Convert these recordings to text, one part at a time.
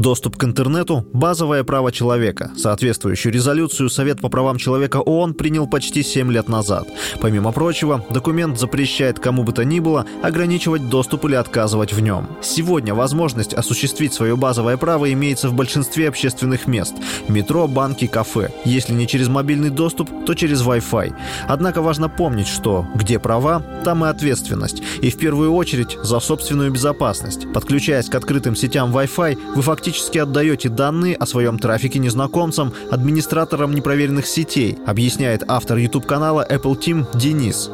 Доступ к интернету – базовое право человека. Соответствующую резолюцию Совет по правам человека ООН принял почти 7 лет назад. Помимо прочего, документ запрещает кому бы то ни было ограничивать доступ или отказывать в нем. Сегодня возможность осуществить свое базовое право имеется в большинстве общественных мест – метро, банки, кафе. Если не через мобильный доступ, то через Wi-Fi. Однако важно помнить, что где права, там и ответственность. И в первую очередь за собственную безопасность. Подключаясь к открытым сетям Wi-Fi, вы фактически отдаете данные о своем трафике незнакомцам, администраторам непроверенных сетей, объясняет автор YouTube-канала Apple Team Денис.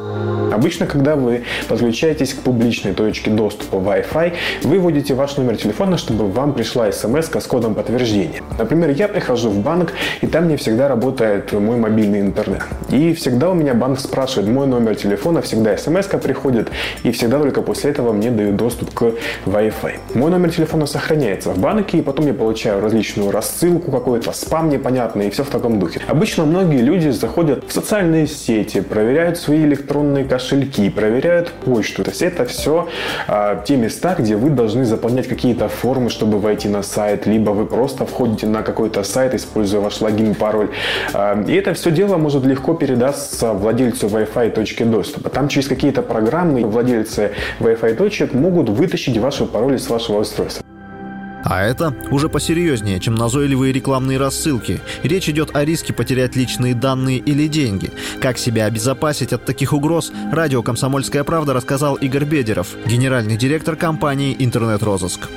Обычно, когда вы подключаетесь к публичной точке доступа Wi-Fi, вы вводите ваш номер телефона, чтобы вам пришла смс с кодом подтверждения. Например, я прихожу в банк, и там не всегда работает мой мобильный интернет. И всегда у меня банк спрашивает мой номер телефона, всегда смс приходит, и всегда только после этого мне дают доступ к Wi-Fi. Мой номер телефона сохраняется в банке, и потом я получаю различную рассылку, какой-то спам непонятный, и все в таком духе. Обычно многие люди заходят в социальные сети, проверяют свои электронные кошельки, кошельки, проверяют почту. То есть это все а, те места, где вы должны заполнять какие-то формы, чтобы войти на сайт, либо вы просто входите на какой-то сайт, используя ваш логин, пароль. А, и это все дело может легко передаться владельцу Wi-Fi точки доступа. Там через какие-то программы владельцы Wi-Fi точек могут вытащить ваши пароли с вашего устройства. А это уже посерьезнее, чем назойливые рекламные рассылки. Речь идет о риске потерять личные данные или деньги. Как себя обезопасить от таких угроз, радио «Комсомольская правда» рассказал Игорь Бедеров, генеральный директор компании «Интернет-розыск».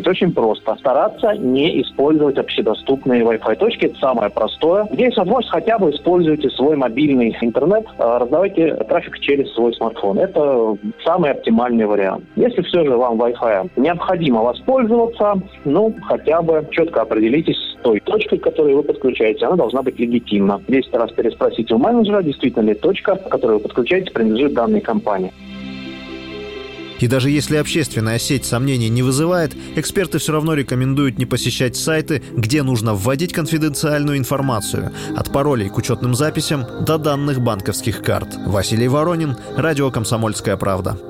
Это очень просто. Стараться не использовать общедоступные Wi-Fi точки. Это самое простое. Где есть возможность, хотя бы используйте свой мобильный интернет, а, раздавайте трафик через свой смартфон. Это самый оптимальный вариант. Если все же вам Wi-Fi необходимо воспользоваться, ну, хотя бы четко определитесь с той точкой, к которой вы подключаете. Она должна быть легитимна. 10 раз переспросите у менеджера, действительно ли точка, к которой вы подключаете, принадлежит данной компании. И даже если общественная сеть сомнений не вызывает, эксперты все равно рекомендуют не посещать сайты, где нужно вводить конфиденциальную информацию, от паролей к учетным записям до данных банковских карт. Василий Воронин, Радио «Комсомольская правда».